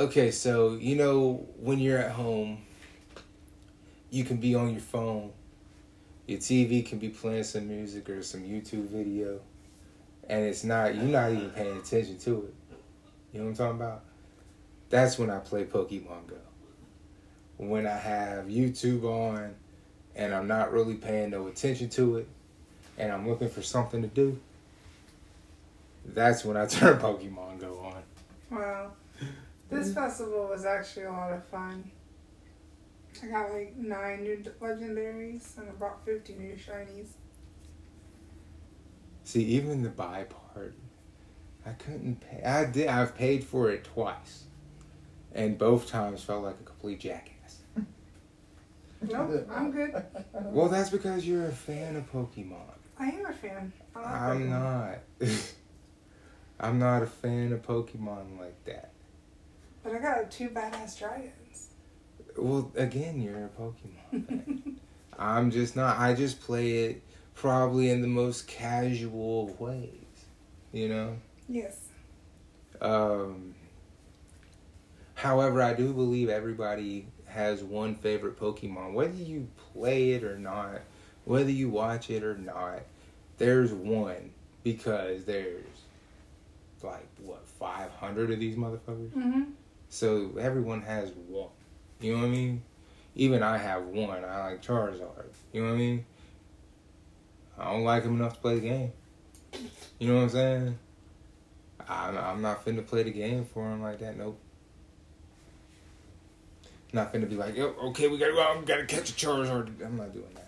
Okay, so you know when you're at home, you can be on your phone. Your TV can be playing some music or some YouTube video, and it's not you're not even paying attention to it. You know what I'm talking about? That's when I play Pokemon Go. When I have YouTube on, and I'm not really paying no attention to it, and I'm looking for something to do. That's when I turn Pokemon Go on. Wow. This mm-hmm. festival was actually a lot of fun. I got like nine new legendaries and I bought 50 new shinies. See, even the buy part, I couldn't pay. I did. I've paid for it twice, and both times felt like a complete jackass. Nope, I'm good. Well, that's because you're a fan of Pokemon. I am a fan. I like I'm Pokemon. not. I'm not a fan of Pokemon like that. But I got two badass dragons. Well, again, you're a Pokemon. I'm just not. I just play it probably in the most casual ways. You know. Yes. Um, however, I do believe everybody has one favorite Pokemon. Whether you play it or not, whether you watch it or not, there's one because there's like what 500 of these motherfuckers. Mm-hmm. So everyone has one. You know what I mean? Even I have one. I like Charizard. You know what I mean? I don't like him enough to play the game. You know what I'm saying? I'm, I'm not finna play the game for him like that. Nope. Not finna be like, yo, okay, we gotta go and gotta catch a Charizard. I'm not doing that.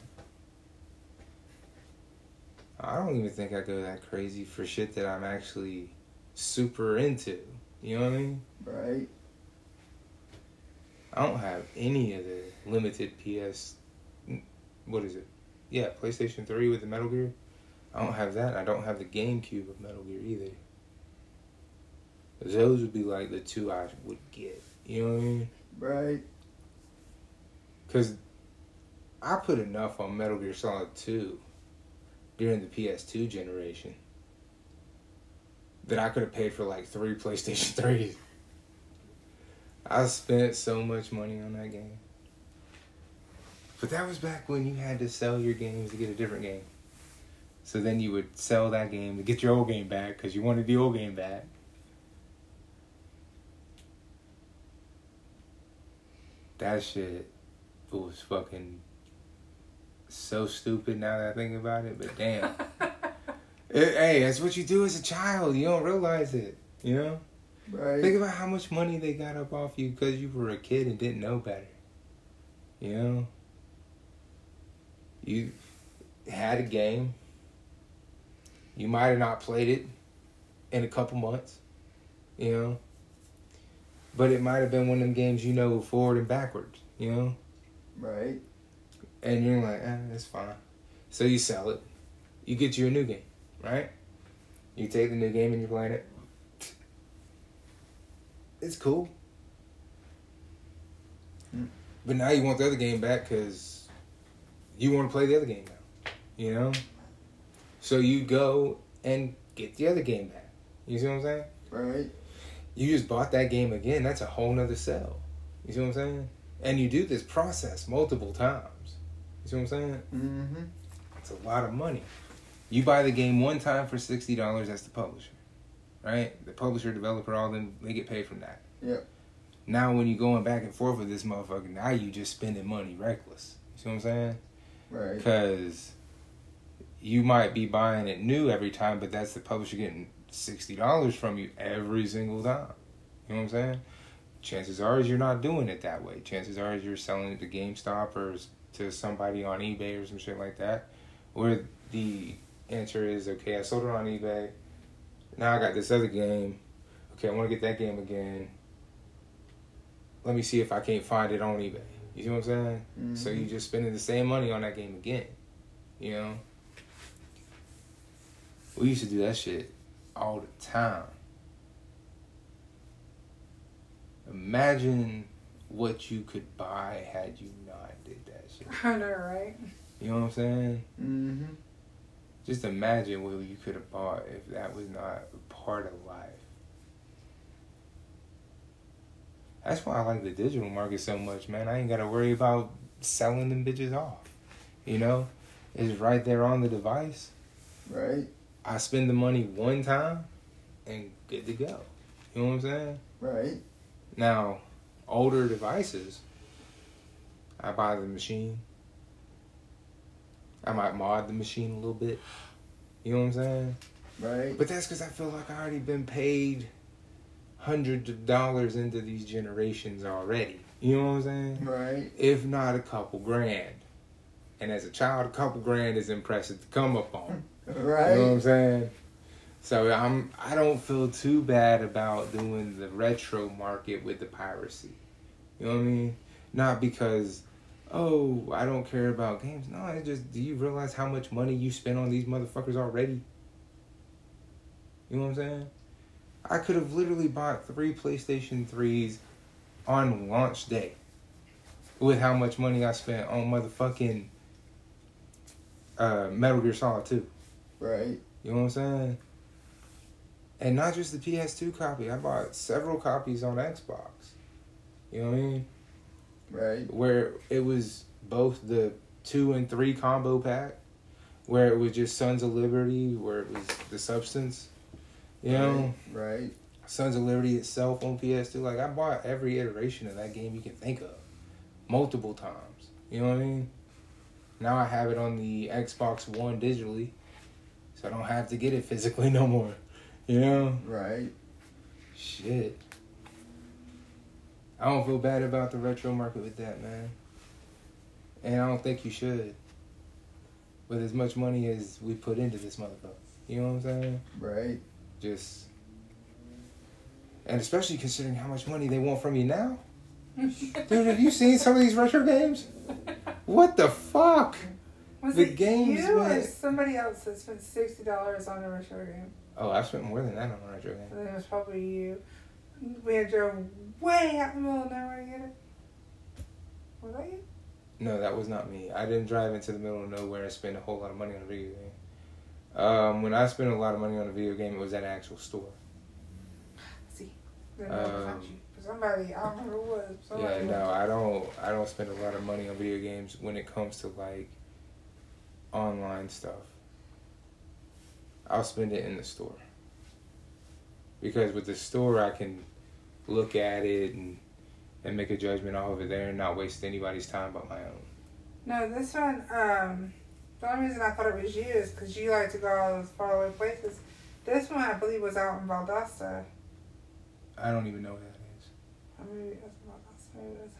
I don't even think I go that crazy for shit that I'm actually super into. You know what I mean? Right. I don't have any of the limited PS. What is it? Yeah, PlayStation 3 with the Metal Gear. I don't have that. I don't have the GameCube of Metal Gear either. Those would be like the two I would get. You know what I mean? Right. Because I put enough on Metal Gear Solid 2 during the PS2 generation that I could have paid for like three PlayStation 3s. I spent so much money on that game. But that was back when you had to sell your games to get a different game. So then you would sell that game to get your old game back because you wanted the old game back. That shit was fucking so stupid now that I think about it, but damn. It- hey, that's what you do as a child. You don't realize it, you know? Right. Think about how much money they got up off you because you were a kid and didn't know better. You know? You had a game. You might have not played it in a couple months. You know? But it might have been one of them games you know forward and backwards. You know? Right. And you're like, eh, that's fine. So you sell it. You get you a new game, right? You take the new game and you're playing it. It's cool. Hmm. But now you want the other game back because you want to play the other game now. You know? So you go and get the other game back. You see what I'm saying? Right. You just bought that game again. That's a whole nother sell. You see what I'm saying? And you do this process multiple times. You see what I'm saying? Mm-hmm. It's a lot of money. You buy the game one time for sixty dollars. That's the publisher, right? The publisher, developer, all them they get paid from that. Yep. Now when you're going back and forth with this motherfucker, now you just spending money reckless. You see what I'm saying? Right. Because you might be buying it new every time, but that's the publisher getting sixty dollars from you every single time. You know what I'm saying? Chances are is you're not doing it that way. Chances are is you're selling it to GameStop or to somebody on eBay or some shit like that. Where the answer is, okay, I sold it on eBay. Now I got this other game. Okay, I want to get that game again. Let me see if I can't find it on eBay. You see what I'm saying? Mhm. So you're just spending the same money on that game again. You know? We used to do that shit all the time. Imagine what you could buy had you not did that shit. I know, right? You know what I'm saying? Mm-hmm. Just imagine what you could have bought if that was not a part of life. That's why I like the digital market so much, man. I ain't gotta worry about selling them bitches off. You know, it's right there on the device. Right. I spend the money one time, and good to go. You know what I'm saying? Right. Now, older devices, I buy the machine. I might mod the machine a little bit. You know what I'm saying? Right. But that's because I feel like I already been paid hundreds of dollars into these generations already. You know what I'm saying? Right. If not a couple grand. And as a child, a couple grand is impressive to come up on. Right. You know what I'm saying? So I'm I don't feel too bad about doing the retro market with the piracy. You know what I mean? Not because oh, I don't care about games. No, it's just do you realize how much money you spent on these motherfuckers already? You know what I'm saying? I could have literally bought three PlayStation 3s on launch day with how much money I spent on motherfucking uh, Metal Gear Solid 2. Right. You know what I'm saying? And not just the PS2 copy. I bought several copies on Xbox. You know what I mean? Right. Where it was both the two and three combo pack, where it was just Sons of Liberty, where it was the substance. You know, Right. Sons of Liberty itself on PS2. Like I bought every iteration of that game you can think of, multiple times. You know what I mean? Now I have it on the Xbox One digitally, so I don't have to get it physically no more. You know? Right. Shit. I don't feel bad about the retro market with that, man. And I don't think you should. With as much money as we put into this motherfucker. You know what I'm saying? Right. Just. And especially considering how much money they want from you now. Dude, have you seen some of these retro games? What the fuck? Was The it games you or somebody else that spent sixty dollars on a retro game? Oh, I spent more than that on a retro game. think it was probably you. We had drove way out in the middle of nowhere to get it. Was that you? No, that was not me. I didn't drive into the middle of nowhere and spend a whole lot of money on a video game. Um, when I spent a lot of money on a video game, it was at an actual store. See, didn't know it Um, you. Somebody, I don't remember who was. Somebody Yeah, no, I don't. I don't spend a lot of money on video games when it comes to like online stuff. I'll spend it in the store because with the store I can look at it and and make a judgment off of it there and not waste anybody's time but my own. No, this one, um, the only reason I thought it was you is because you like to go all those faraway places. This one, I believe, was out in Valdosta. I don't even know what that is. Or maybe it was Valdosta. Maybe it.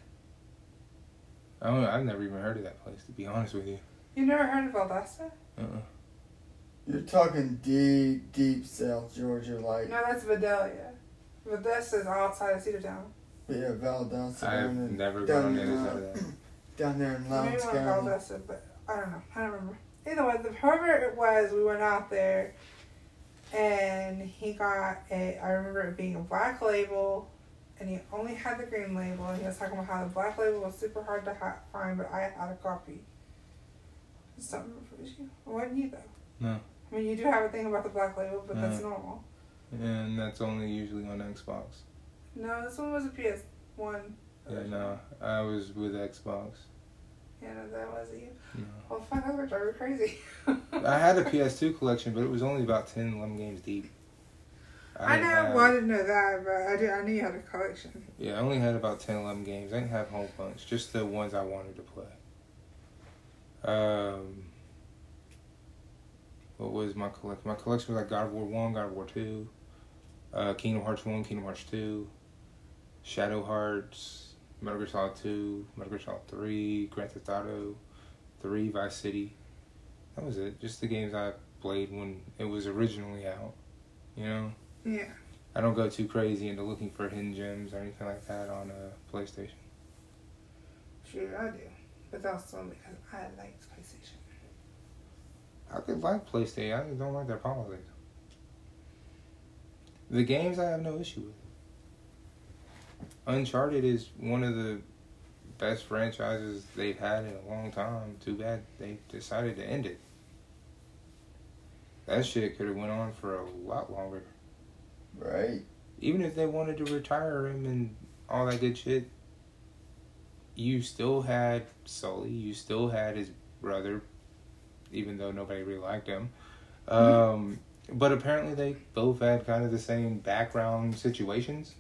I don't. I've never even heard of that place to be honest with you. You never heard of Valdosta? Uh. uh You're talking deep, deep South Georgia, like No, that's Vidalia. Valdosta is outside of Cedartown. yeah, Valdosta. I've down in- never down gone on the other uh, side of that. Down there in Maybe Lowndes one County. Valdosta, but I don't know. I don't remember. Either way, the whoever it was, we went out there, and he got a. I remember it being a black label, and he only had the green label. And he was talking about how the black label was super hard to ha- find, but I had a copy. Something for you. It wasn't you though. No. I mean, you do have a thing about the black label, but that's normal. And that's only usually on Xbox. No, this one was a PS One. Yeah, no, I was with Xbox. Yeah, no, that wasn't you. No. Well, fuck, would drive me crazy. I had a PS2 collection, but it was only about 10, 11 games deep. I didn't know. have- Well, I didn't know that, but I did. I knew you had a collection. yeah, I only had about 10, 11 games. I didn't have a whole bunch, just the ones I wanted to play. Um, what was my collection? My collection was like God of War 1, God of War 2, uh, Kingdom Hearts 1, Kingdom Hearts 2, Shadow Hearts, Metal Gear Solid 2, Metal Gear Solid 3, Grand Theft Auto 3, Vice City. That was it. Just the games I played when it was originally out. You know? Yeah. I don't go too crazy into looking for hidden gems or anything like that on a PlayStation. Sure, I do. But that's only because I like PlayStation. I could like PlayStation. I just don't like their politics. The games I have no issue with. Uncharted is one of the best franchises they've had in a long time. Too bad they decided to end it. That shit could have went on for a lot longer. Right. Even if they wanted to retire him and all that good shit, you still had Sully, you still had his brother, even though nobody really liked him. Um, but apparently they both had kind of the same background situations,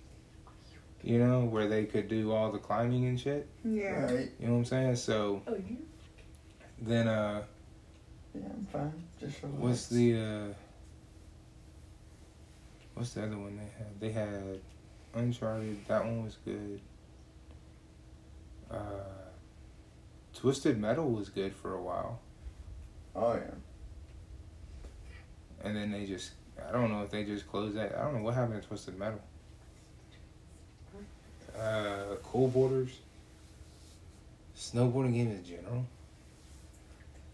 you know, where they could do all the climbing and shit. Yeah. Right. You know what I'm saying? So Oh, you? then, uh, Yeah, I'm fine. Just relax. what's the, uh, what's the other one they had? They had Uncharted. That one was good. Uh, Twisted Metal was good for a while. Oh yeah. And then they just, I don't know if they just closed that. I don't know what happened to Twisted Metal. Uh, Cool Borders. Snowboarding games in general.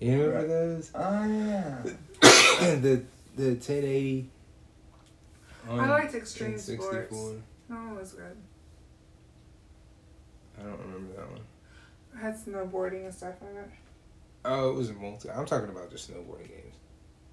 You remember Right. those? Oh yeah. the the 1080. I liked Extreme Sports. No one was good. I don't remember that one. I had snowboarding and stuff in it. Oh, it was a multi. I'm talking about the snowboarding games.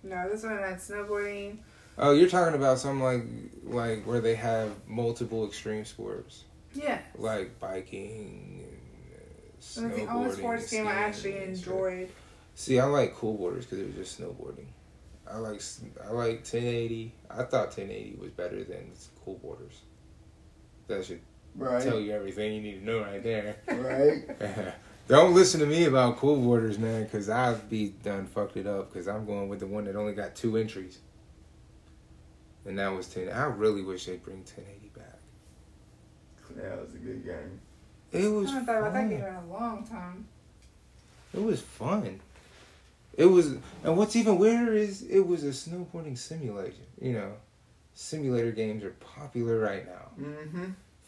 No, this one had snowboarding. Oh, you're talking about something like like where they have multiple extreme sports, Yeah. like biking and uh, It was the only sports and game I actually enjoyed. See, I like Cool Borders because it was just snowboarding. I like I like 1080. I thought 1080 was better than Cool Borders. That should Right. tell you everything you need to know right there. Right. Don't listen to me about Cool Borders, man, because I've be done fucked it up because I'm going with the one that only got two entries. And that was 10. I really wish they'd bring 1080 back. That was a good game. It I was haven't thought about that fun. game in a long time. It was fun. It was, and what's even weirder is it was a snowboarding simulation. You know, simulator games are popular right now. Mm-hmm.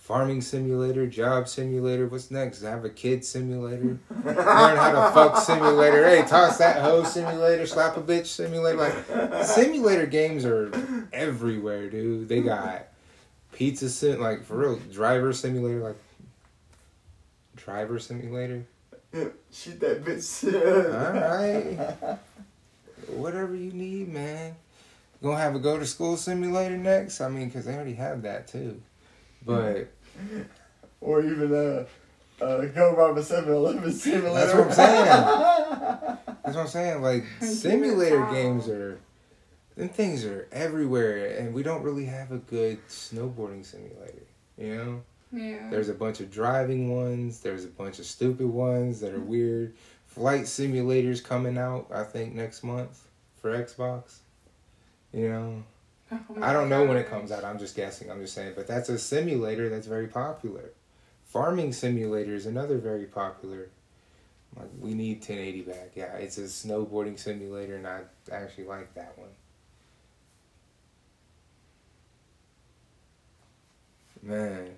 Farming simulator, job simulator. What's next? Have a kid simulator. Learn how to fuck simulator. Hey, toss that hoe simulator. Slap a bitch simulator. Like simulator games are everywhere, dude. They got pizza sim, like for real, driver simulator, like driver simulator. Shoot that bitch. Alright. Whatever you need, man. Gonna have a go to school simulator next? I mean, because they already have that too. But Or even uh, uh, go rob a 7-Eleven simulator. That's what I'm saying. that's what I'm saying. Like simulator games are, them things are everywhere, and we don't really have a good snowboarding simulator. You know, Yeah. there's a bunch of driving ones. There's a bunch of stupid ones that are weird. Flight simulators coming out, I think next month for Xbox. You know, Oh I don't know when it comes out. I'm just guessing. I'm just saying. But that's a simulator that's very popular. Farming simulator is another very popular. Like we need 1080 back. Yeah, it's a snowboarding simulator, and I actually like that one. Man.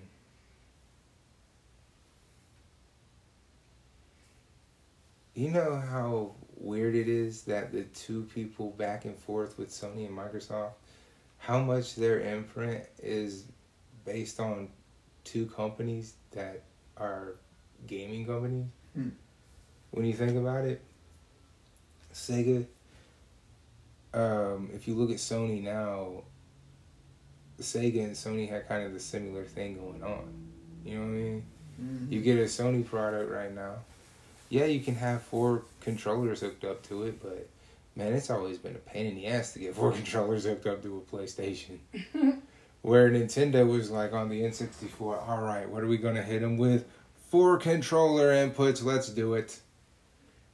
You know how weird it is that the two people back and forth with Sony and Microsoft, how much their imprint is based on two companies that are gaming companies? Hmm. When you think about it, Sega, um, if you look at Sony now, Sega and Sony had kind of the similar thing going on. You know what I mean? Mhm. You get a Sony product right now. Yeah, you can have four controllers hooked up to it, but man, it's always been a pain in the ass to get four controllers hooked up to a PlayStation. Where Nintendo was like on the N64, all right, what are we going to hit them with? Four controller inputs, let's do it.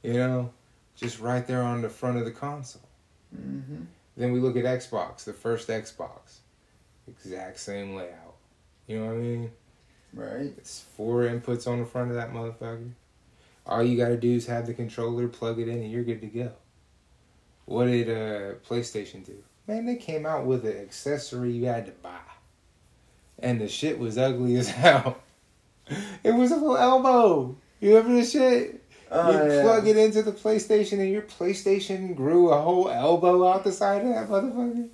You know, just right there on the front of the console. Mhm. Then we look at Xbox, the first Xbox. Exact same layout. You know what I mean? Right. It's four inputs on the front of that motherfucker. All you gotta do is have the controller, plug it in, and you're good to go. What did uh, PlayStation do? Man, they came out with an accessory you had to buy. And the shit was ugly as hell. It was a little elbow. You remember the shit? Oh, you yeah. plug it into the PlayStation and your PlayStation grew a whole elbow out the side of that motherfucker.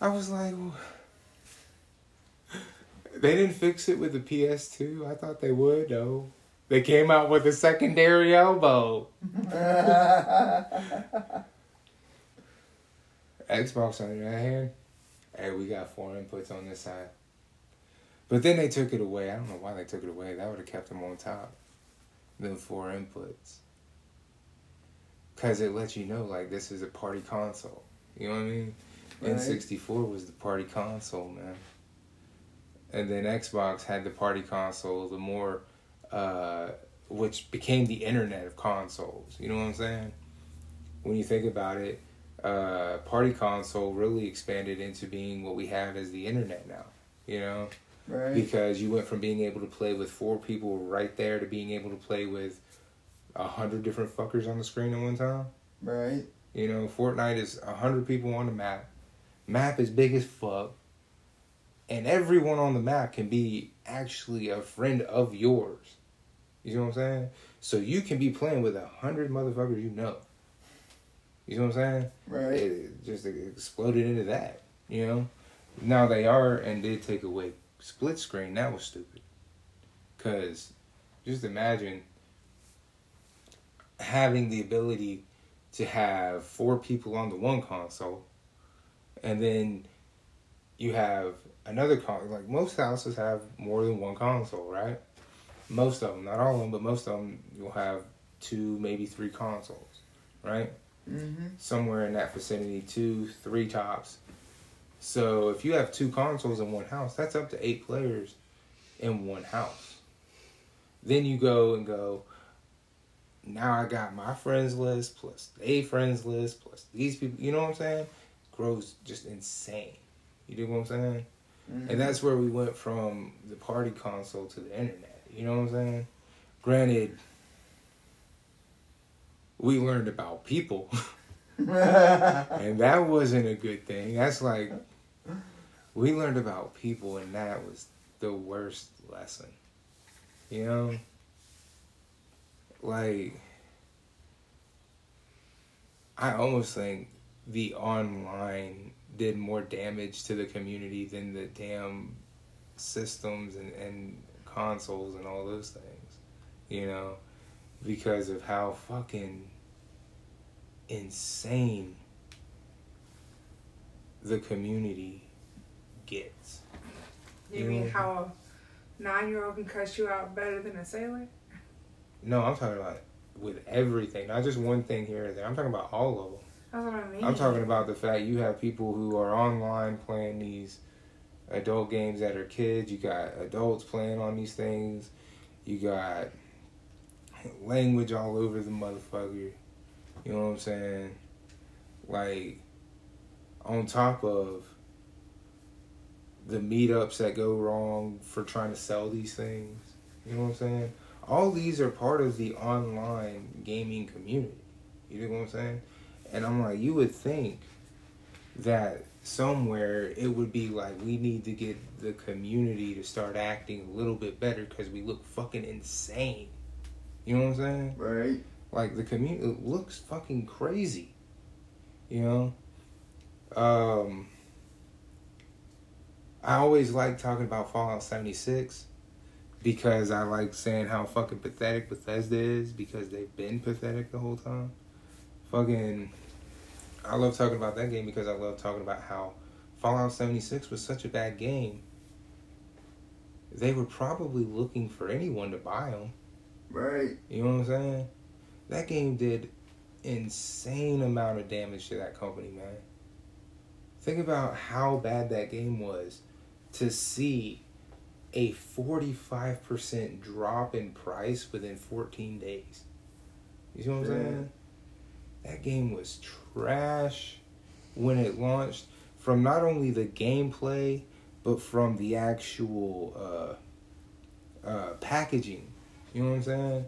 I was like, they didn't fix it with the PS2. I thought they would, though. They came out with a secondary elbow. Xbox, on the other hand, hey, we got four inputs on this side. But then they took it away. I don't know why they took it away. That would have kept them on top. The four inputs. Cause it lets you know like this is a party console. You know what I mean? Right. N64 was the party console, man. And then Xbox had the party console, the more, uh, which became the internet of consoles. You know what I'm saying? When you think about it, uh, party console really expanded into being what we have as the internet now. You know, Right. because you went from being able to play with four people right there to being able to play with a hundred different fuckers on the screen at one time. Right. You know, Fortnite is a hundred people on the map. Map is big as fuck. And everyone on the map can be actually a friend of yours. You know what I'm saying? So you can be playing with a hundred motherfuckers you know. You know what I'm saying? Right. It just exploded into that. You know? Now they are and did take away split screen. That was stupid. Cause just imagine having the ability to have four people on the one console, and then you have another console. Like most houses have more than one console, right? Most of them, not all of them, but most of them, you'll have two, maybe three consoles, right? Mm-hmm. Somewhere in that vicinity, two, three tops. So if you have two consoles in one house, that's up to eight players in one house. Then you go and go, now I got my friends list plus a friends list plus these people. You know what I'm saying? Grows just insane. You dig what I'm saying? Mm-hmm. And that's where we went from the party console to the internet. You know what I'm saying? Granted, we learned about people, and that wasn't a good thing. That's like, we learned about people, and that was the worst lesson. You know? Like, I almost think the online did more damage to the community than the damn systems and, and consoles and all those things. You know? Because of how fucking insane the community gets. You Yeah. mean mm-hmm. how a nine year old can cuss you out better than a sailor? No, I'm talking about with everything, not just one thing here or there. I'm talking about all of them. That's what I mean. I'm talking about the fact you have people who are online playing these adult games that are kids. You got adults playing on these things. You got language all over the motherfucker. You know what I'm saying? Like, on top of the meetups that go wrong for trying to sell these things. You know what I'm saying? All these are part of the online gaming community. You know what I'm saying? And I'm like, you would think that somewhere it would be like we need to get the community to start acting a little bit better because we look fucking insane. You know what I'm saying? Right. Like the community looks fucking crazy. You know? Um I always like talking about Fallout 76 because I like saying how fucking pathetic Bethesda is because they've been pathetic the whole time. Fucking I love talking about that game because I love talking about how Fallout 76 was such a bad game. They were probably looking for anyone to buy them. Right. You know what I'm saying? That game did insane amount of damage to that company, man. Think about how bad that game was to see a 45% drop in price within 14 days. You see what I'm Yeah. saying? That game was trash when it launched from not only the gameplay but from the actual uh, uh, packaging. You know what I'm saying?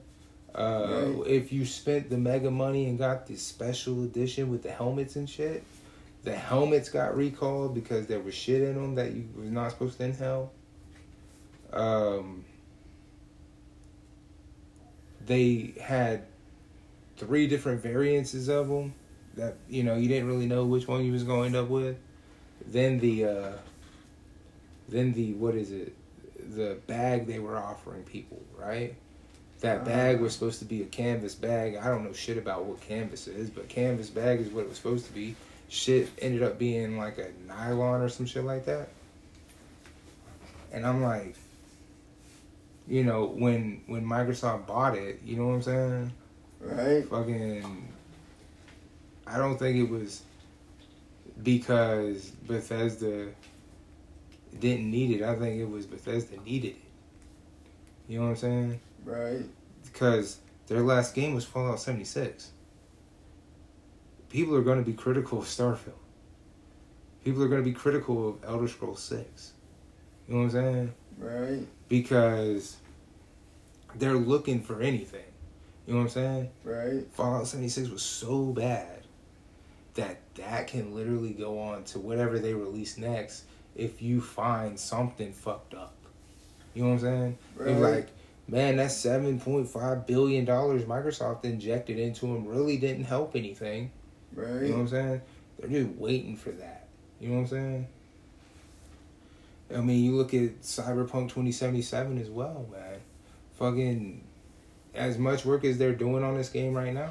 Uh, Right. If you spent the mega money and got the special edition with the helmets and shit, the helmets got recalled because there was shit in them that you was not supposed to inhale. Um, they had three different variances of them that you know you didn't really know which one you was going to end up with. Then the uh, then the what is it? The bag they were offering people, right? That bag was supposed to be a canvas bag. I don't know shit about what canvas is, but canvas bag is what it was supposed to be. Shit ended up being like a nylon or some shit like that. And I'm like, you know, when when Microsoft bought it, you know what I'm saying? Right. Fucking, I don't think it was because Bethesda didn't need it. I think it was Bethesda needed it. You know what I'm saying? Right. Because their last game was Fallout 76. People are going to be critical of Starfield. People are going to be critical of Elder Scrolls 6. You know what I'm saying? Right. Because they're looking for anything. You know what I'm saying? Right. Fallout 76 was so bad that that can literally go on to whatever they release next if you find something fucked up. You know what I'm saying? Right. like, man, that seven point five billion dollars Microsoft injected into them really didn't help anything. Right. You know what I'm saying? They're just waiting for that. You know what I'm saying? I mean, you look at Cyberpunk 2077 as well, man. Fucking, as much work as they're doing on this game right now,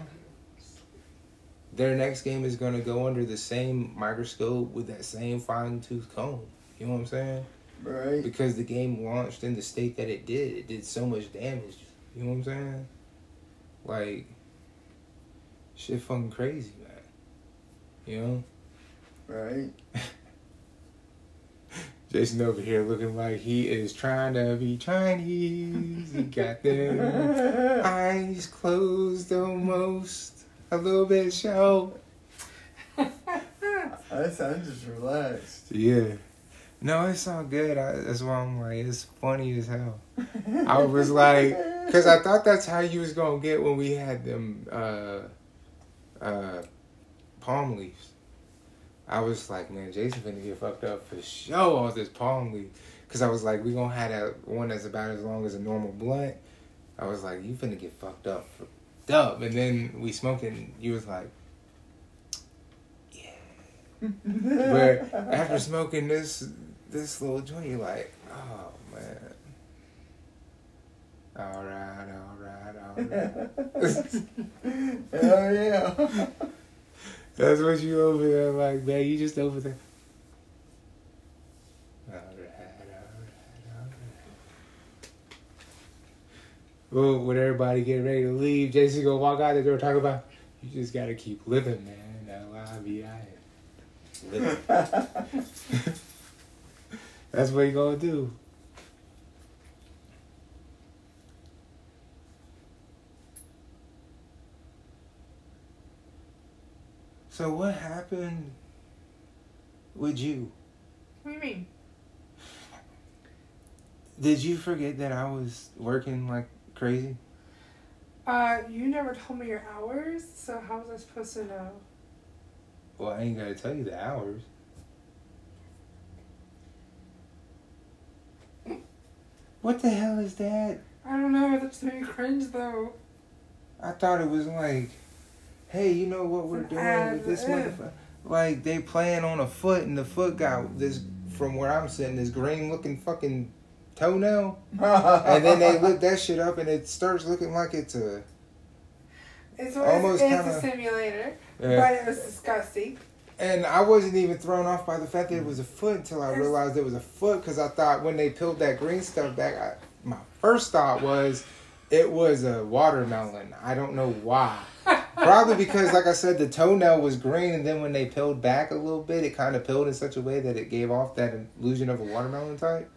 their next game is going to go under the same microscope with that same fine tooth comb. You know what I'm saying? Right. Because the game launched in the state that it did, it did so much damage. You know what I'm saying? Like, shit fucking crazy, man. You know? Right. Jason over here looking like he is trying to be Chinese. He got them eyes closed almost, a little bit show. I sound just relaxed. Yeah. No, it's all good. I, that's why I'm like, it's funny as hell. I was like, because I thought that's how you was going to get when we had them uh, uh, palm leaves. I was like, man, Jason finna get fucked up for sure off this palm leaf. Because I was like, we to have that one that's about as long as a normal blunt. I was like, you finna get fucked up. Fucked up. And then we and you was like, yeah. but after smoking this this little joint, you're like, oh man. All right, all right, all right. Hell yeah. That's what you over there like, man. You just over there. All right, all right, all right. Well, when everybody get ready to leave, Jason gonna walk out the door talk about, you just gotta keep living, man. L-I-V-I. Living. That's what you gonna do. So what happened with you? What do you mean? Did you forget that I was working like crazy? Uh, you never told me your hours, so how was I supposed to know? Well, I ain't gotta tell you the hours. What the hell is that? I don't know. That's made me cringe though. I thought it was like, hey, you know what we're doing with this motherfucker? Like they playing on a foot, and the foot got this from where I'm sitting, this green looking fucking toenail, and then they look that shit up, and it starts looking like it's a. It's Almost it's kinda- a simulator, Yeah. but it was disgusting. And I wasn't even thrown off by the fact that it was a foot until I realized it was a foot because I thought when they peeled that green stuff back, I, my first thought was it was a watermelon. I don't know why. Probably because, like I said, the toenail was green, and then when they peeled back a little bit, it kind of peeled in such a way that it gave off that illusion of a watermelon type.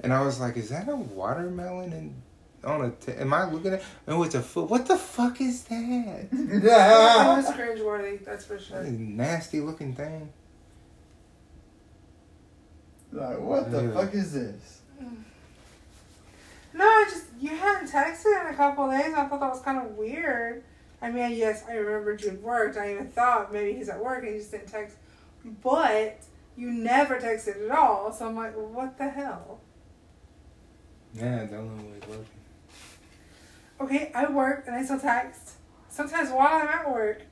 And I was like, "Is that a watermelon?" And on a, t- am I looking at? And it's a foot. What the fuck is that? It was cringeworthy, that's for sure. That is a nasty looking thing. like, what the Yeah. fuck is this? No, I just you hadn't texted in a couple of days. I thought that was kind of weird. I mean, yes, I remember you had worked. I even thought maybe he's at work and he just didn't text. But you never texted at all. So I'm like, what the hell? Yeah, that one was working. Okay, I work and I still text. Sometimes while I'm at work.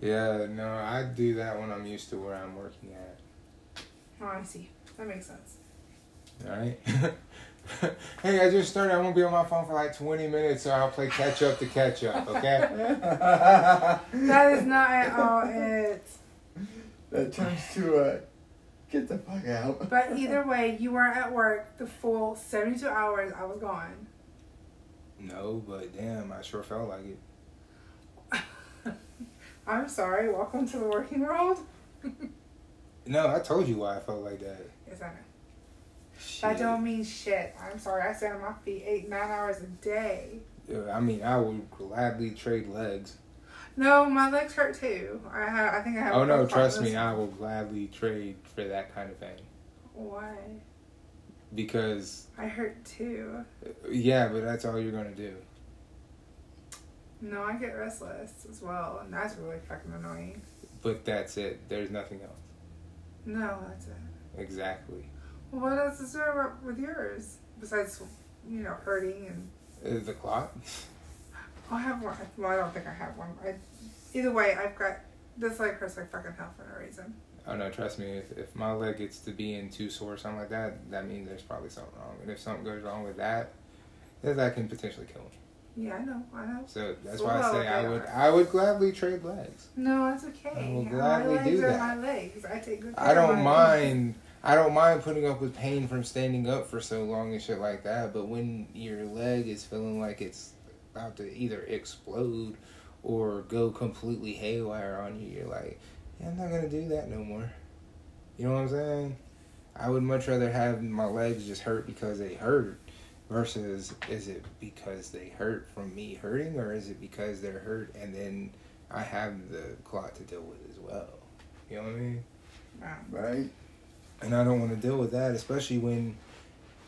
Yeah, no, I do that when I'm used to where I'm working at. Oh, I see. That makes sense. All right. hey, I just started. I won't be on my phone for like 20 minutes, so I'll play catch up to catch up. Okay. That is not at all it. that turns to a Get the fuck out. But either way, you weren't at work the full 72 hours I was gone. No, but damn, I sure felt like it. I'm sorry. Welcome to the working world. No, I told you why I felt like that. Yes, I know. Shit. That don't mean shit. I'm sorry. I stand on my feet eight, nine hours a day. Yeah, I mean, I would gladly trade legs. No, my legs hurt too. I have. I think I have. Oh no, trust me. I will gladly trade for that kind of thing. Why? Because I hurt too. yeah, but that's all you're gonna do. No, I get restless as well, and that's really fucking annoying. But that's it. There's nothing else. No, that's it. Exactly. Well, what else is there with yours besides, you know, hurting and? The clock. I have one. Well, I don't think I have one. I, either way, I've got this leg hurts like fucking hell for no reason. Oh no, trust me. If, if my leg gets to being too sore or something like that, that means there's probably something wrong. And if something goes wrong with that, then that can potentially kill me. Yeah, I know. I know. So that's So why I say I would. I would gladly trade legs. No, it's okay. I will my gladly legs do are that. my legs. I take good care I don't my legs. Mind. I don't mind putting up with pain from standing up for so long and shit like that. But when your leg is feeling like it's about to either explode or go completely haywire on you, you're like, yeah, I'm not gonna do that no more. You know what I'm saying? I would much rather have my legs just hurt because they hurt versus is it because they hurt from me hurting or is it because they're hurt and then I have the clot to deal with as well. You know what I mean? Right? And I don't want to deal with that, especially when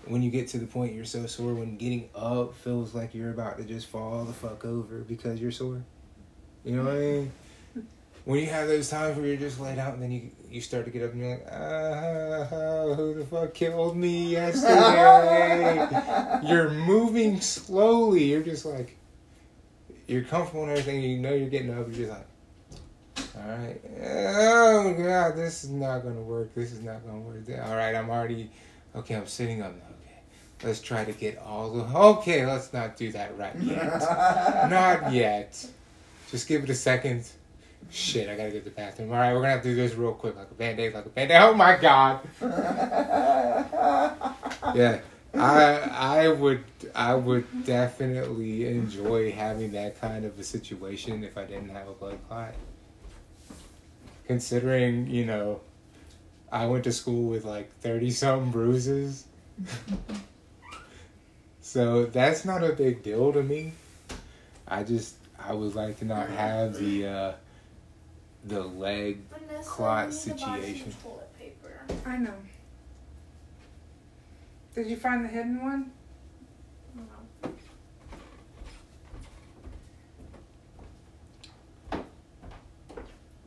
when you get to the point you're so sore when getting up feels like you're about to just fall the fuck over because you're sore. You know what I mean? When you have those times where you're just laid out and then you you start to get up and you're like, ah, who the fuck killed me yesterday? you're moving slowly. You're just like, you're comfortable and everything. You know you're getting up. You're just like, all right. Oh god, this is not gonna work. This is not gonna work. All right, I'm already. Okay, I'm sitting up now. Okay, let's try to get all the. Okay, let's not do that right yet. not yet. Just give it a second. Shit, I gotta get to the bathroom. All right, we're gonna have to do this real quick, like a band aid, like a band aid. Oh my god. Yeah, I I would I would definitely enjoy having that kind of a situation if I didn't have a blood clot. Considering you know, I went to school with like thirty some bruises, so that's not a big deal to me. I just I would like to not have the uh, the leg Vanessa, clot you need to buy some situation. toilet paper. I know. Did you find the hidden one? No.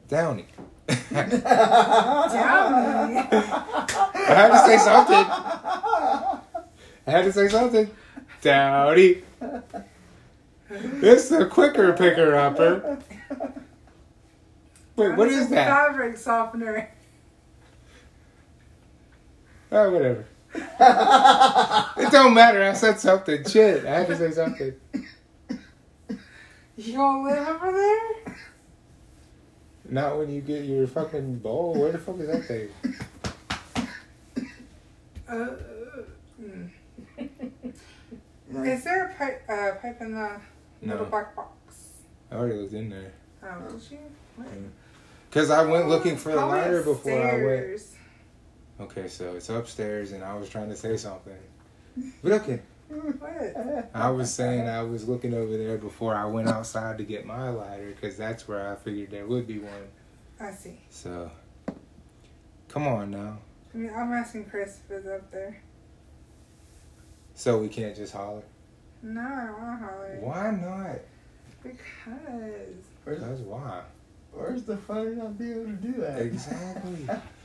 Downy. Downy. I had to say something. I had to say something. Dowdy. is a quicker picker upper. Wait, what is that? Fabric softener. Oh, whatever. It don't matter. I said something. Shit. I had to say something. You gonna live over there? Not when you get your fucking bowl. Where the fuck is that thing? Uh, mm. Is there a pipe, uh, pipe in the little No. black box? I already looked in there. Oh, did you? What? Because I went looking for the lighter before I went. Okay, so it's upstairs, and I was trying to say something. But okay. What? I was saying I was looking over there before I went outside to get my lighter because that's where I figured there would be one. I see. So, come on now. I mean, I'm asking Chris if it's up there. So we can't just holler. No, I don't want to holler. Why not? Because. Where's, Because why? where's the fun in not being able to do that? Exactly.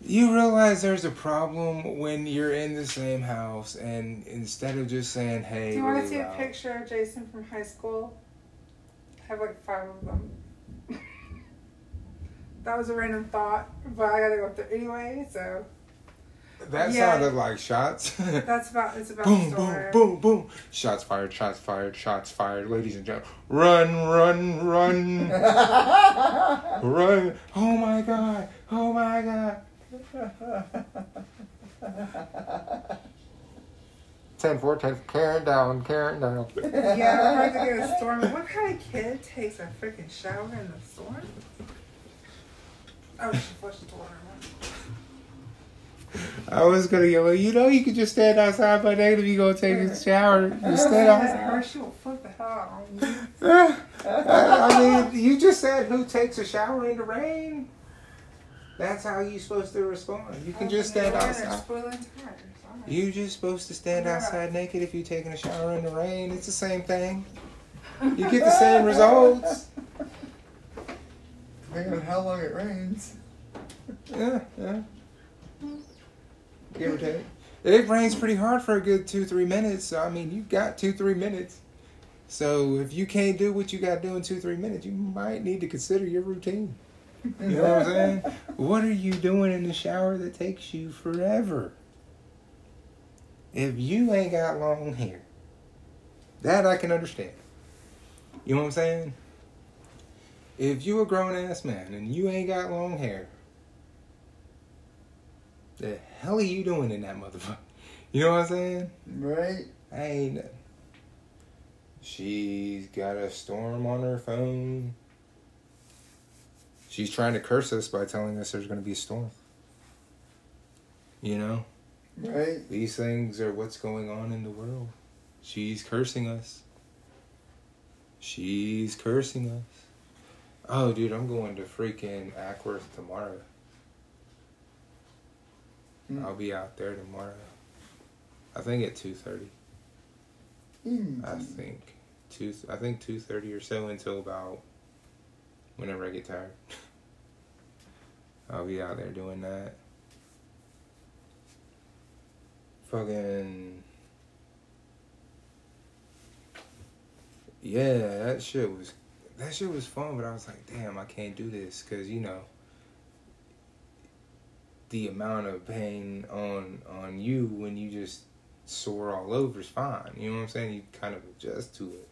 You realize there's a problem when you're in the same house, and instead of just saying, "Hey," Do you want to see a picture of Jason from high school? I have like five of them. that was a random thought, but I gotta go through anyway, so That Yeah. sounded like shots. that's about it's about boom, boom, boom, boom. Shots fired, shots fired, shots fired. Ladies and gentlemen, run, run, run, run. Oh my god, oh my god. Ten four ten. Karen down. Karen down. Yeah, I'm about to get a storm. What kind of kid takes a freaking shower in the storm? Oh, she flushed the water. I was gonna go. Well, you know, you could just stand outside by night if you go take a shower. Just stand outside. Her, she the hell out on you. I mean, you just said who takes a shower in the rain. That's how you're supposed to respond. You can just stand outside. spoiling tires. All oh right. You just supposed to stand outside naked if you're taking a shower in the rain. It's the same thing. You get the same results. Depending on how long it rains. Yeah, yeah. Give or take. It rains pretty hard for a good two, three minutes. So I mean, you got two, three minutes. So if you can't do what you got to do in two, three minutes, you might need to consider your routine. You know what I'm saying? What are you doing in the shower that takes you forever? If you ain't got long hair, that I can understand. You know what I'm saying? If you a grown ass man and you ain't got long hair, the hell are you doing in that motherfucker? You know what I'm saying? Right? I ain't. She's got a storm on her phone. She's trying to curse us by telling us there's going to be a storm. You know? Right? These things are what's going on in the world. She's cursing us. She's cursing us. Oh, dude, I'm going to freaking Ackworth tomorrow. Hmm. I'll be out there tomorrow. I think at two thirty. I Mm. think two. I think two thirty or so until about whenever I get tired. I'll be out there doing that. Fucking. Yeah, that shit was. That shit was fun, but I was like, damn, I can't do this because you know. The amount of pain on on you when you just sore all over is fine. You know what I'm saying? You kind of adjust to it.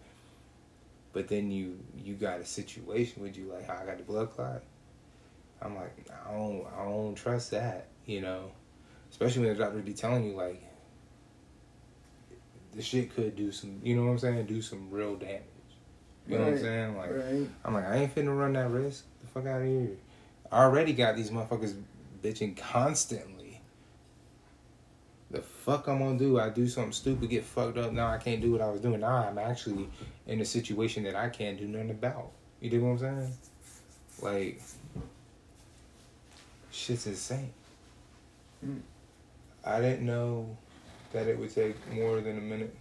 But then you you got a situation with you like how I got the blood clot. I'm like I don't I don't trust that. You know, especially when the doctor be telling you like the shit could do some. You know what I'm saying? Do some real damage. You know what I'm saying? Like Right? I'm like I ain't finna run that risk. the fuck out of here. I already got these motherfuckers bitching constantly. The fuck I'm gonna do? I do something stupid, get fucked up. Now I can't do what I was doing. Now I'm actually in a situation that I can't do nothing about. You dig what I'm saying? Like, shit's insane. Mm. I didn't know that it would take more than a minute.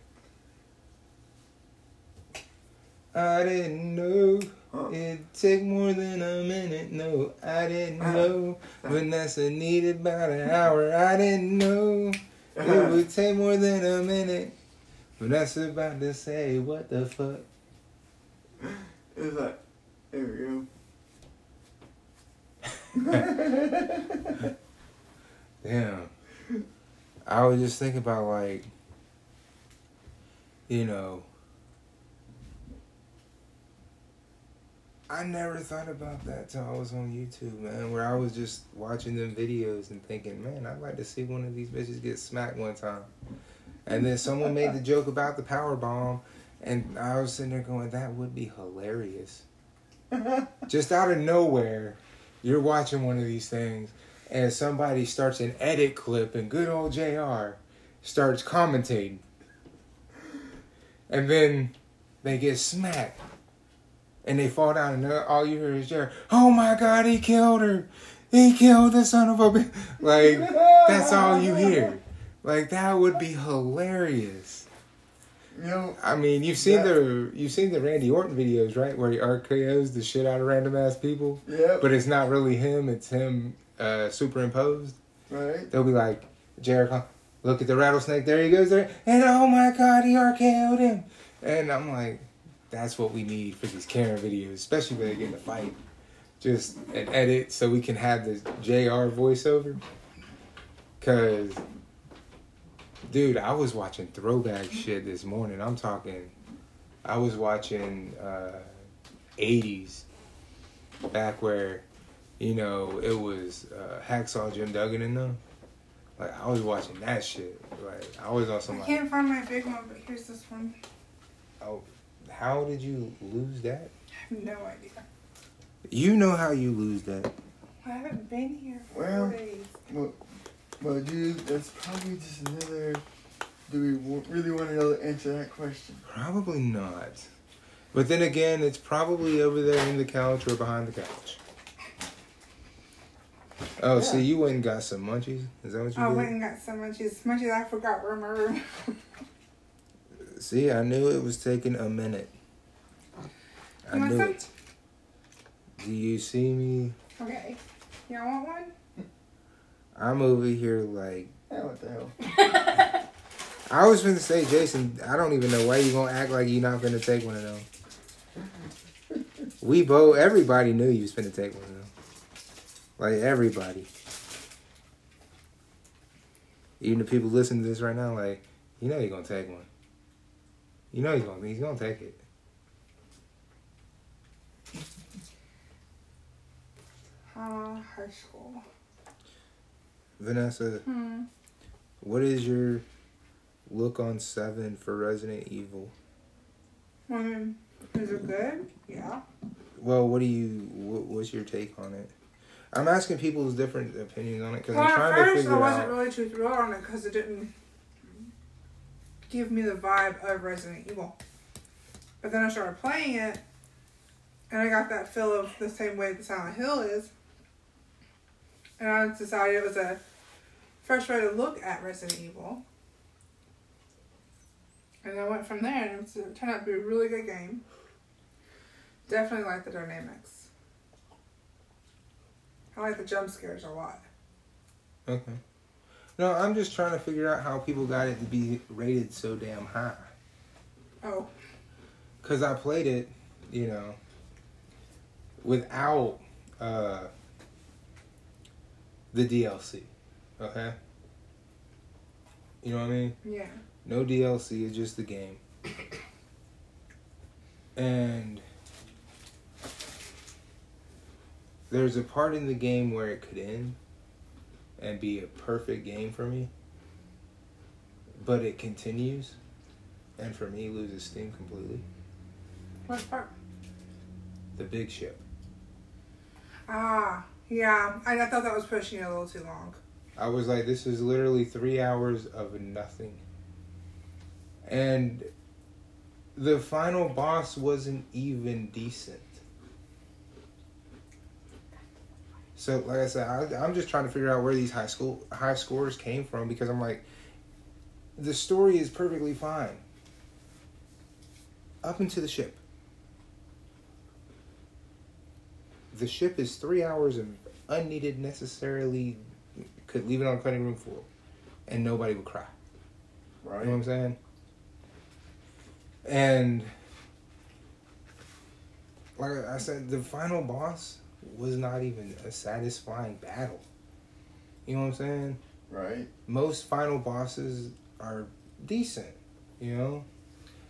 I didn't know Huh. it'd take more than a minute. No, I didn't uh-huh. know. Uh-huh. Vanessa needed about an hour. I didn't know it uh-huh. would take more than a minute. Vanessa about to say, what the fuck? It's like, there we go. Damn. I was just thinking about like, you know, I never thought about that till I was on YouTube, man, where I was just watching them videos and thinking, man, I'd like to see one of these bitches get smacked one time. And then someone made the joke about the power bomb, and I was sitting there going, that would be hilarious. Just out of nowhere, you're watching one of these things, and somebody starts an edit clip, and good old JR starts commentating. And then they get smacked. And they fall down, and all you hear is JR, oh my god, he killed her. He killed the son of a bitch. Like, that's all you hear. Like, that would be hilarious. You know, I mean, you've seen Yeah. the you've seen the Randy Orton videos, right? Where he RKO's the shit out of random ass people, Yeah. but it's not really him; it's him uh, superimposed. right? They'll be like, Jericho, look at the rattlesnake. There he goes there, and oh my god, he RKO'd him. And I'm like, that's what we need for these Karen videos, especially when they get in a fight. Just an edit so we can have the JR voiceover. Cause, dude, I was watching throwback shit this morning. I'm talking, I was watching uh, 80s, back where, you know, it was uh, Hacksaw Jim Duggan in them. Like I was watching that shit. Like I was on some I can't find my big one, but here's this one. oh, how did you lose that? I have no idea. You know how you lose that. I haven't been here for Well, days. Well, well, dude, that's probably just another. Do we w- really want to know the answer to that question? Probably not. But then again, it's probably over there in the couch or behind the couch. Oh, so you went and got some munchies? Is that what you mean? I did? went and got some munchies. Munchies I forgot were in my room. See, I knew it was taking a minute. I want knew some? it. Do you see me? okay. Y'all want one? I'm over here like Yeah, what the hell? I was gonna say, Jason. I don't even know why you gonna act like you're not gonna take one of them. We both, everybody knew you was gonna take one of them. Like everybody, even the people listening to this right now, like you know you're gonna take one. You know he's gonna he's gonna take it. Uh, high school. Vanessa, Hmm. what is your look on seven for Resident Evil? Mean, is it good? Yeah. Well, what do you? What, what's your take on it? I'm asking people's different opinions on it because Well, I'm at trying to first figure I wasn't out. really too thrilled on it because it didn't give me the vibe of Resident Evil. But then I started playing it, and I got that feel of the same way that Silent Hill is. And I decided it was a fresh way to look at Resident Evil. And I went from there, and it turned out to be a really good game. Definitely like the dynamics. I like the jump scares a lot. Okay. No, I'm just trying to figure out how people got it to be rated so damn high. Oh, Cause I played it, you know, without uh, the DLC. Okay. You know what I mean? yeah. No DLC, it's just the game. And there's a part in the game where it could end and be a perfect game for me. But it continues and for me loses steam completely. What part? The big ship. Ah, yeah. I, I thought that was pushing it a little too long. I was like, this is literally three hours of nothing. And the final boss wasn't even decent. So, like I said, I, I'm just trying to figure out where these high school high scores came from because I'm like, the story is perfectly fine up into the ship. The ship is three hours of unneeded, necessarily could leave it on cutting room floor, and nobody would cry. Right. You know what I'm saying? And like I said, the final boss was not even a satisfying battle. You know what I'm saying? Right. Most final bosses are decent, you know?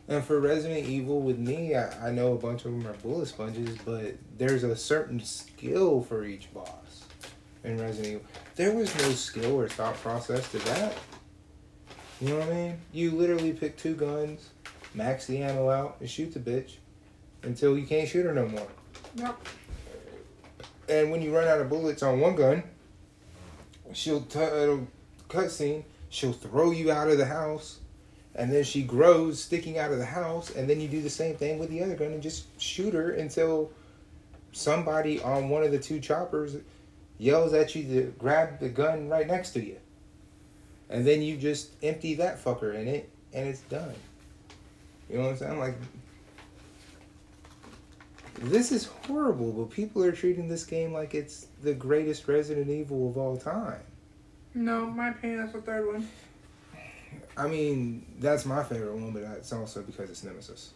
And for Resident Evil, with me, I, I know a bunch of them are bullet sponges, but there's a certain skill for each boss in Resident Evil. There was no skill or thought process to that. You know what I mean? You literally pick two guns, max the ammo out, and shoot the bitch until you can't shoot her no more. Yep. And when you run out of bullets on one gun, she'll t- cutscene. She'll throw you out of the house, and then she grows sticking out of the house. And then you do the same thing with the other gun and just shoot her until somebody on one of the two choppers yells at you to grab the gun right next to you, and then you just empty that fucker in it, and it's done. You know what I'm saying? Like this is horrible, but people are treating this game like it's the greatest Resident Evil of all time. No, my opinion, that's the third one. I mean, that's my favorite one, but that's also because it's Nemesis.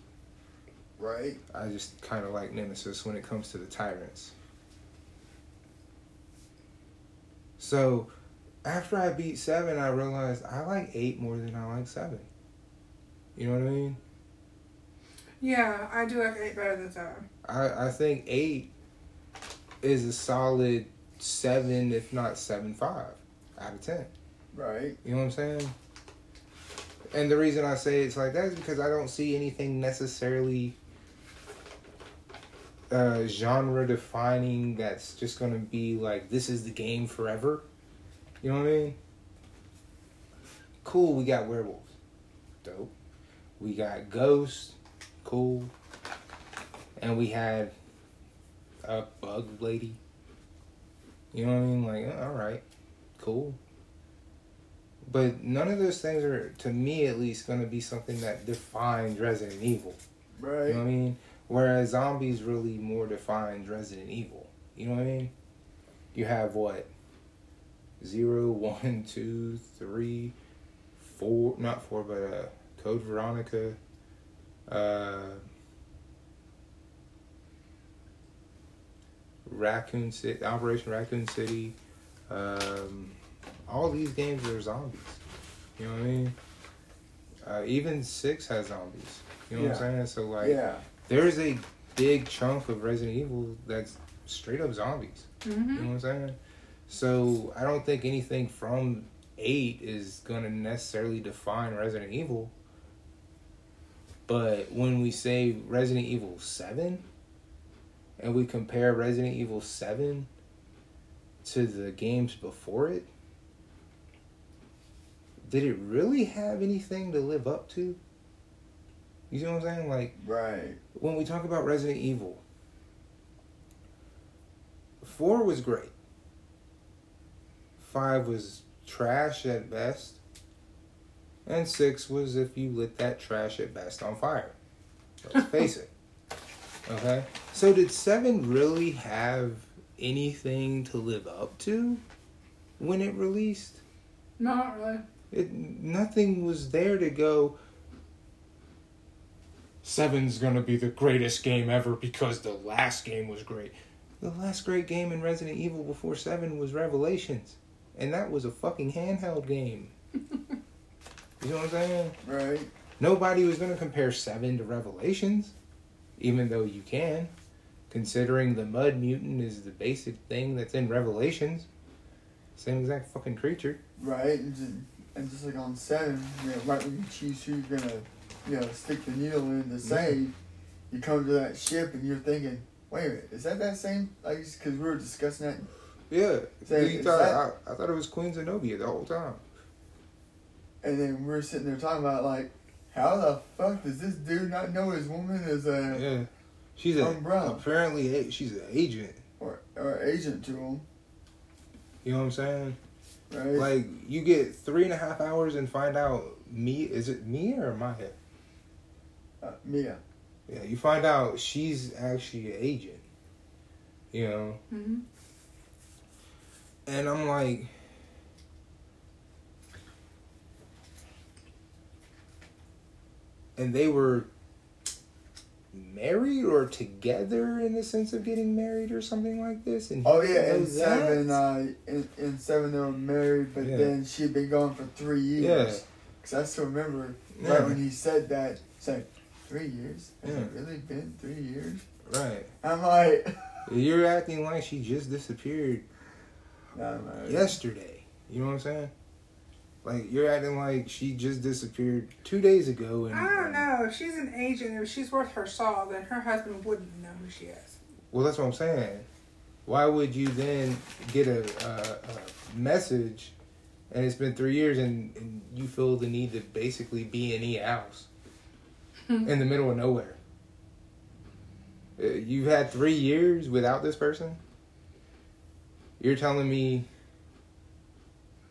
Right. I just kind of like Nemesis when it comes to the tyrants. So, after I beat 7, I realized I like 8 more than I like 7. You know what I mean? Yeah, I do like eight better than seven. I, I think 8 is a solid seven, if not seven five, out of ten. Right. You know what I'm saying? And the reason I say it's like that is because I don't see anything necessarily uh, genre defining that's just gonna be like this is the game forever. You know what I mean? Cool, we got werewolves. Dope. We got ghosts. Cool. And we had a bug lady. You know what I mean? Like, uh, all right, cool. But none of those things are, to me at least, going to be something that defines Resident Evil. Right. You know what I mean? Whereas zombies really more defines Resident Evil. You know what I mean? You have what? Zero, one, two, three, four, not four, but uh, Code Veronica, uh, Raccoon City, Operation Raccoon City. Um, all these games are zombies. You know what I mean? Uh, even six has zombies. You know what I'm saying? So like, yeah. there's a big chunk of Resident Evil that's straight up zombies. Mm-hmm. You know what I'm saying? So I don't think anything from eight is gonna necessarily define Resident Evil. But when we say Resident Evil seven, and we compare Resident Evil seven to the games before it, did it really have anything to live up to? You see what I'm saying? Like Right. when we talk about Resident Evil, four was great. Five was trash at best. And six was if you lit that trash at best on fire. Let's face it. Okay? So did seven really have anything to live up to when it released? Not really. It nothing was there to go. Seven's gonna be the greatest game ever because the last game was great. The last great game in Resident Evil before Seven was Revelations, and that was a fucking handheld game. you know what I'm saying? Right. Nobody was gonna compare Seven to Revelations, even though you can, considering the Mud Mutant is the basic thing that's in Revelations. Same exact fucking creature. Right. And just, and just like on seven, you know, right when you choose who you're gonna, you know, stick the needle in to save, you come to that ship and you're thinking, wait a minute, is that that same? Like, because we were discussing that. Yeah, thought, that- I, I thought it was Queen Zenobia the whole time. And then we are sitting there talking about like, how the fuck does this dude not know his woman is a Yeah, she's a Umbrella. apparently a, she's an agent. or, or agent to him? You know what I'm saying? Right. Like you get three and a half hours and find out me is it Mia or Maya? uh, Mia. Yeah, you find out she's actually an agent. You know, Mm-hmm. and I'm like, and they were married or together in the sense of getting married or something like this. And Oh yeah, in seven, uh, in, in seven they were married, but Yeah. then she'd been gone for three years. Yeah. Cause I still remember Yeah. right when he said that. It's like three years. Has Yeah. it really been three years? right. I'm like, You're acting like she just disappeared yesterday. You know what I'm saying? Like you're acting like she just disappeared two days ago. And I don't know. If she's an agent, if she's worth her salt, then her husband wouldn't know who she is. Well, that's what I'm saying. Why would you then get a, a, a message, and it's been three years, and, and you feel the need to basically be in E house in the middle of nowhere? Uh, You've had three years without this person. You're telling me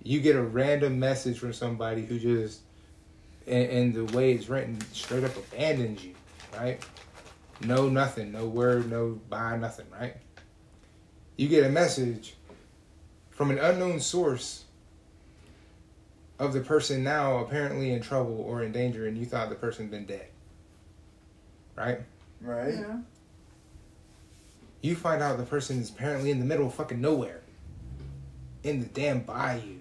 you get a random message from somebody who just, and, and the way it's written, straight up abandons you, right? No, nothing. No word, no bye, nothing, right? You get a message from an unknown source of the person now apparently in trouble or in danger, and you thought the person been dead, right? Right. You? You find out the person is apparently in the middle of fucking nowhere, in the damn bayous,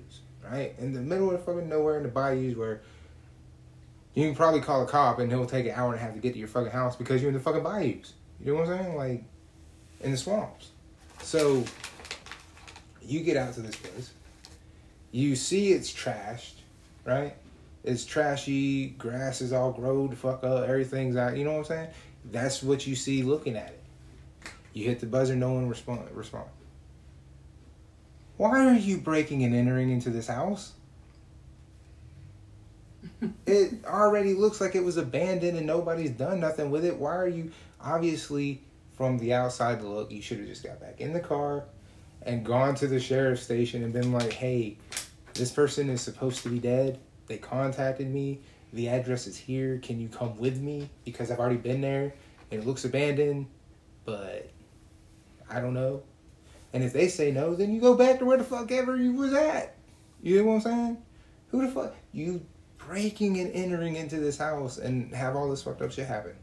right? In the middle of fucking nowhere in the bayous where you can probably call a cop and he'll take an hour and a half to get to your fucking house because you're in the fucking bayous. You know what I'm saying? Like in the swamps. So you get out to this place. You see it's trashed, right? It's trashy. Grass is all growed the fuck up. Everything's out. You know what I'm saying? That's what you see looking at it. You hit the buzzer. No one respond. Respond. Why are you breaking and entering into this house? it already looks like it was abandoned and nobody's done nothing with it. Why are you obviously from the outside look, you should have just got back in the car and gone to the sheriff's station and been like, "Hey, this person is supposed to be dead. They contacted me. The address is here. Can you come with me because I've already been there and it looks abandoned, but I don't know." And if they say no, then you go back to where the fuck ever you was at. You know what I'm saying? Who the fuck you breaking and entering into this house and have all this fucked up shit happen?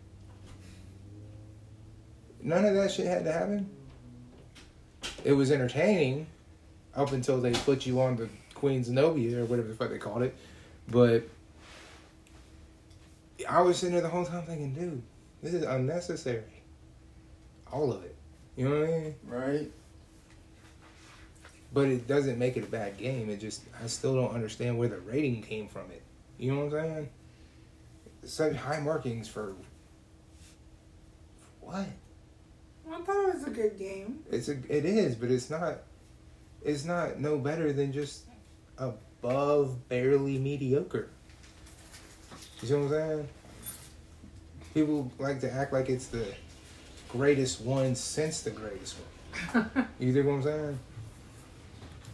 None of that shit had to happen. It was entertaining up until they put you on the Queen's Zenobia or whatever the fuck they called it. But I was sitting there the whole time thinking, dude, this is unnecessary. All of it. You know what I mean? Right? But it doesn't make it a bad game. It just I still don't understand where the rating came from it. You know what I'm saying? Such high markings for, for what? I thought it was a good game. It's a it is, but it's not it's not no better than just above barely mediocre. You see what I'm saying? People like to act like it's the greatest one since the greatest one. You dig what I'm saying?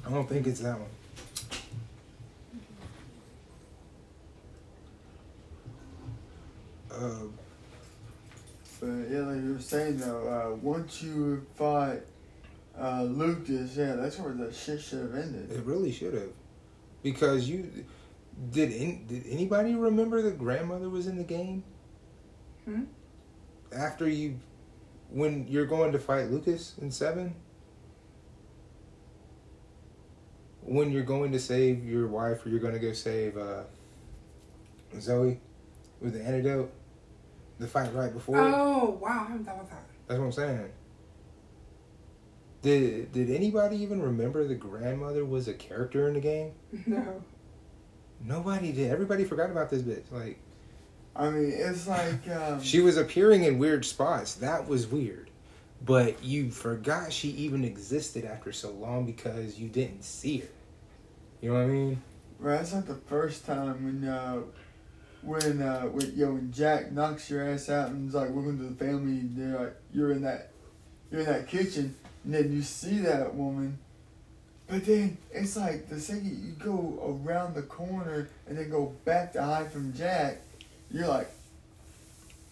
I don't think it's that one. Uh, But yeah, like you were saying though, uh, once you fought uh, Lucas, yeah, that's where the shit should have ended. It really should have, because you did. In, did anybody remember the grandmother was in the game? Hmm? After you, when you're going to fight Lucas in seven, when you're going to save your wife or you're going to go save uh, Zoe with the antidote, the fight right before. it, Oh wow, I haven't thought about that. That's what I'm saying. Did did anybody even remember the grandmother was a character in the game? No. Nobody did. Everybody forgot about this bitch. Like I mean, it's like um, she was appearing in weird spots. That was weird. But you forgot she even existed after so long because you didn't see her. You know what I mean? Right, that's not the first time when uh when uh when yo when Jack knocks your ass out and is like welcome to the family And they're like you're in that you're in that kitchen and then you see that woman but then it's like the second you go around the corner and then go back to hide from Jack, you're like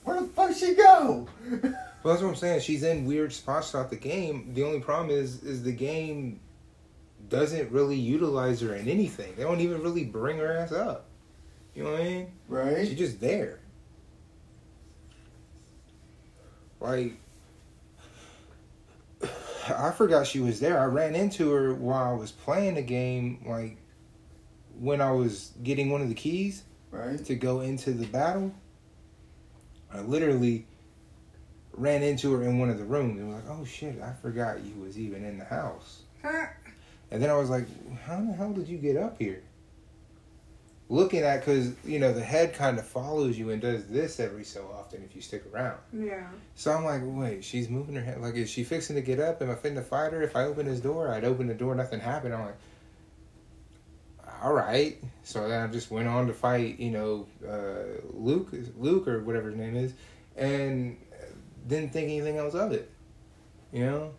where the fuck she go? Well, that's what I'm saying. She's in weird spots throughout the game. The only problem is, is the game doesn't really utilize her in anything. They don't even really bring her ass up. You know what I mean? right? She's just there. Like, I forgot she was there. I ran into her while I was playing the game, like, when I was getting one of the keys Right? to go into the battle. I literally ran into her in one of the rooms and was like, oh shit, I forgot you was even in the house. And then I was like, how the hell did you get up here? Looking at, because, you know, the head kind of follows you and does this every so often if you stick around. Yeah. So I'm like, wait, she's moving her head. Like, is she fixing to get up? Am I fitting to fight her? If I open this door, I'd open the door, nothing happened. I'm like, all right. So then I just went on to fight, you know, uh, Luke, Luke or whatever his name is, and didn't think anything else of it. You know?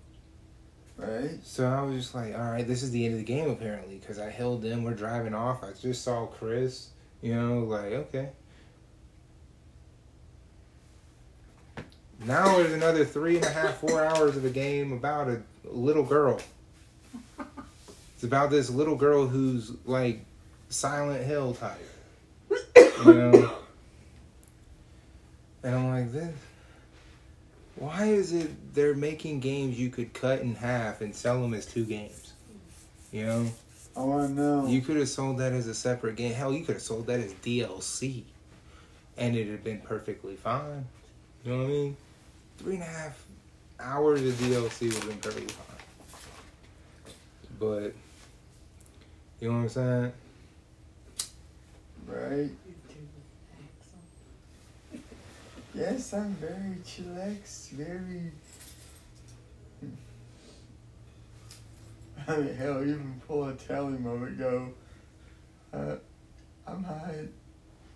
Right? So I was just like, all right, this is the end of the game apparently, because I held them. We're driving off. I just saw Chris. You know, like okay. Now there's another three and a half, four hours of a game about a little girl. It's about this little girl who's like Silent Hill type. You know? And I'm like, this. Why is it they're making games you could cut in half and sell them as two games? You know? Oh, I know. You could have sold that as a separate game. Hell, you could have sold that as DLC. And it'd have been perfectly fine. You know what I mean? Three and a half hours of DLC would have been perfectly fine. But you know what I'm saying? Right. Yes, I'm very chillax, very. I mean, hell, even pull a tally moment, go. Uh, I'm high.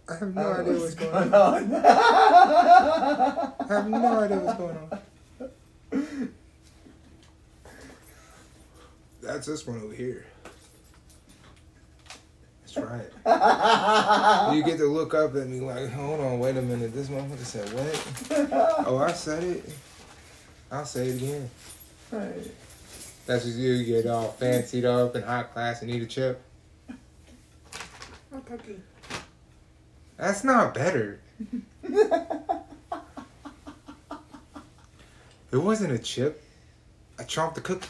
I have no Uh, idea what's going on. on. I have no idea what's going on. That's this one over here. That's right. You get to look up at me like, hold on, wait a minute. This motherfucker said what? Oh, I said it. I'll say it again. Right. That's what you get all fancied up in high class and eat a chip. That's not better. It wasn't a chip. I chomped the cookie.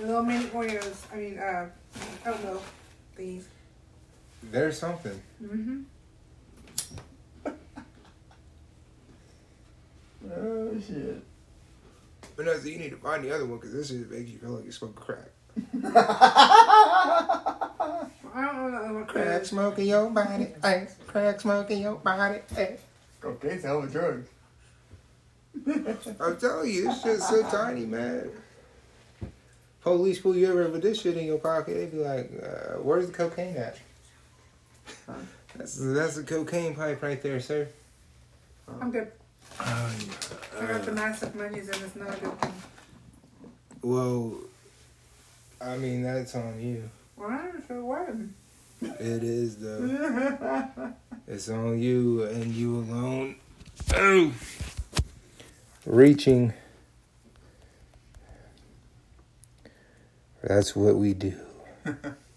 Little mini Oreos. I mean, uh, oatmeal. These. There's something. Mm-hmm. Oh shit. But no, so you need to find the other one because this shit makes you feel like you're smoking crack. I don't know what Crack crack. smoking your body, ay. Crack smoking your body, ay. Cocaine's a hell of a drug. I'm telling you, this shit's so tiny, man. Police pull you over with this shit in your pocket, they be like, uh, "Where's the cocaine at?" That's that's the cocaine pipe right there, sir. I'm good. Oh, I got the massive monies and it's not a good thing. Well, I mean that's on you. Why? So what? It is though. It's on you and you alone. Oh. Reaching. That's what we do.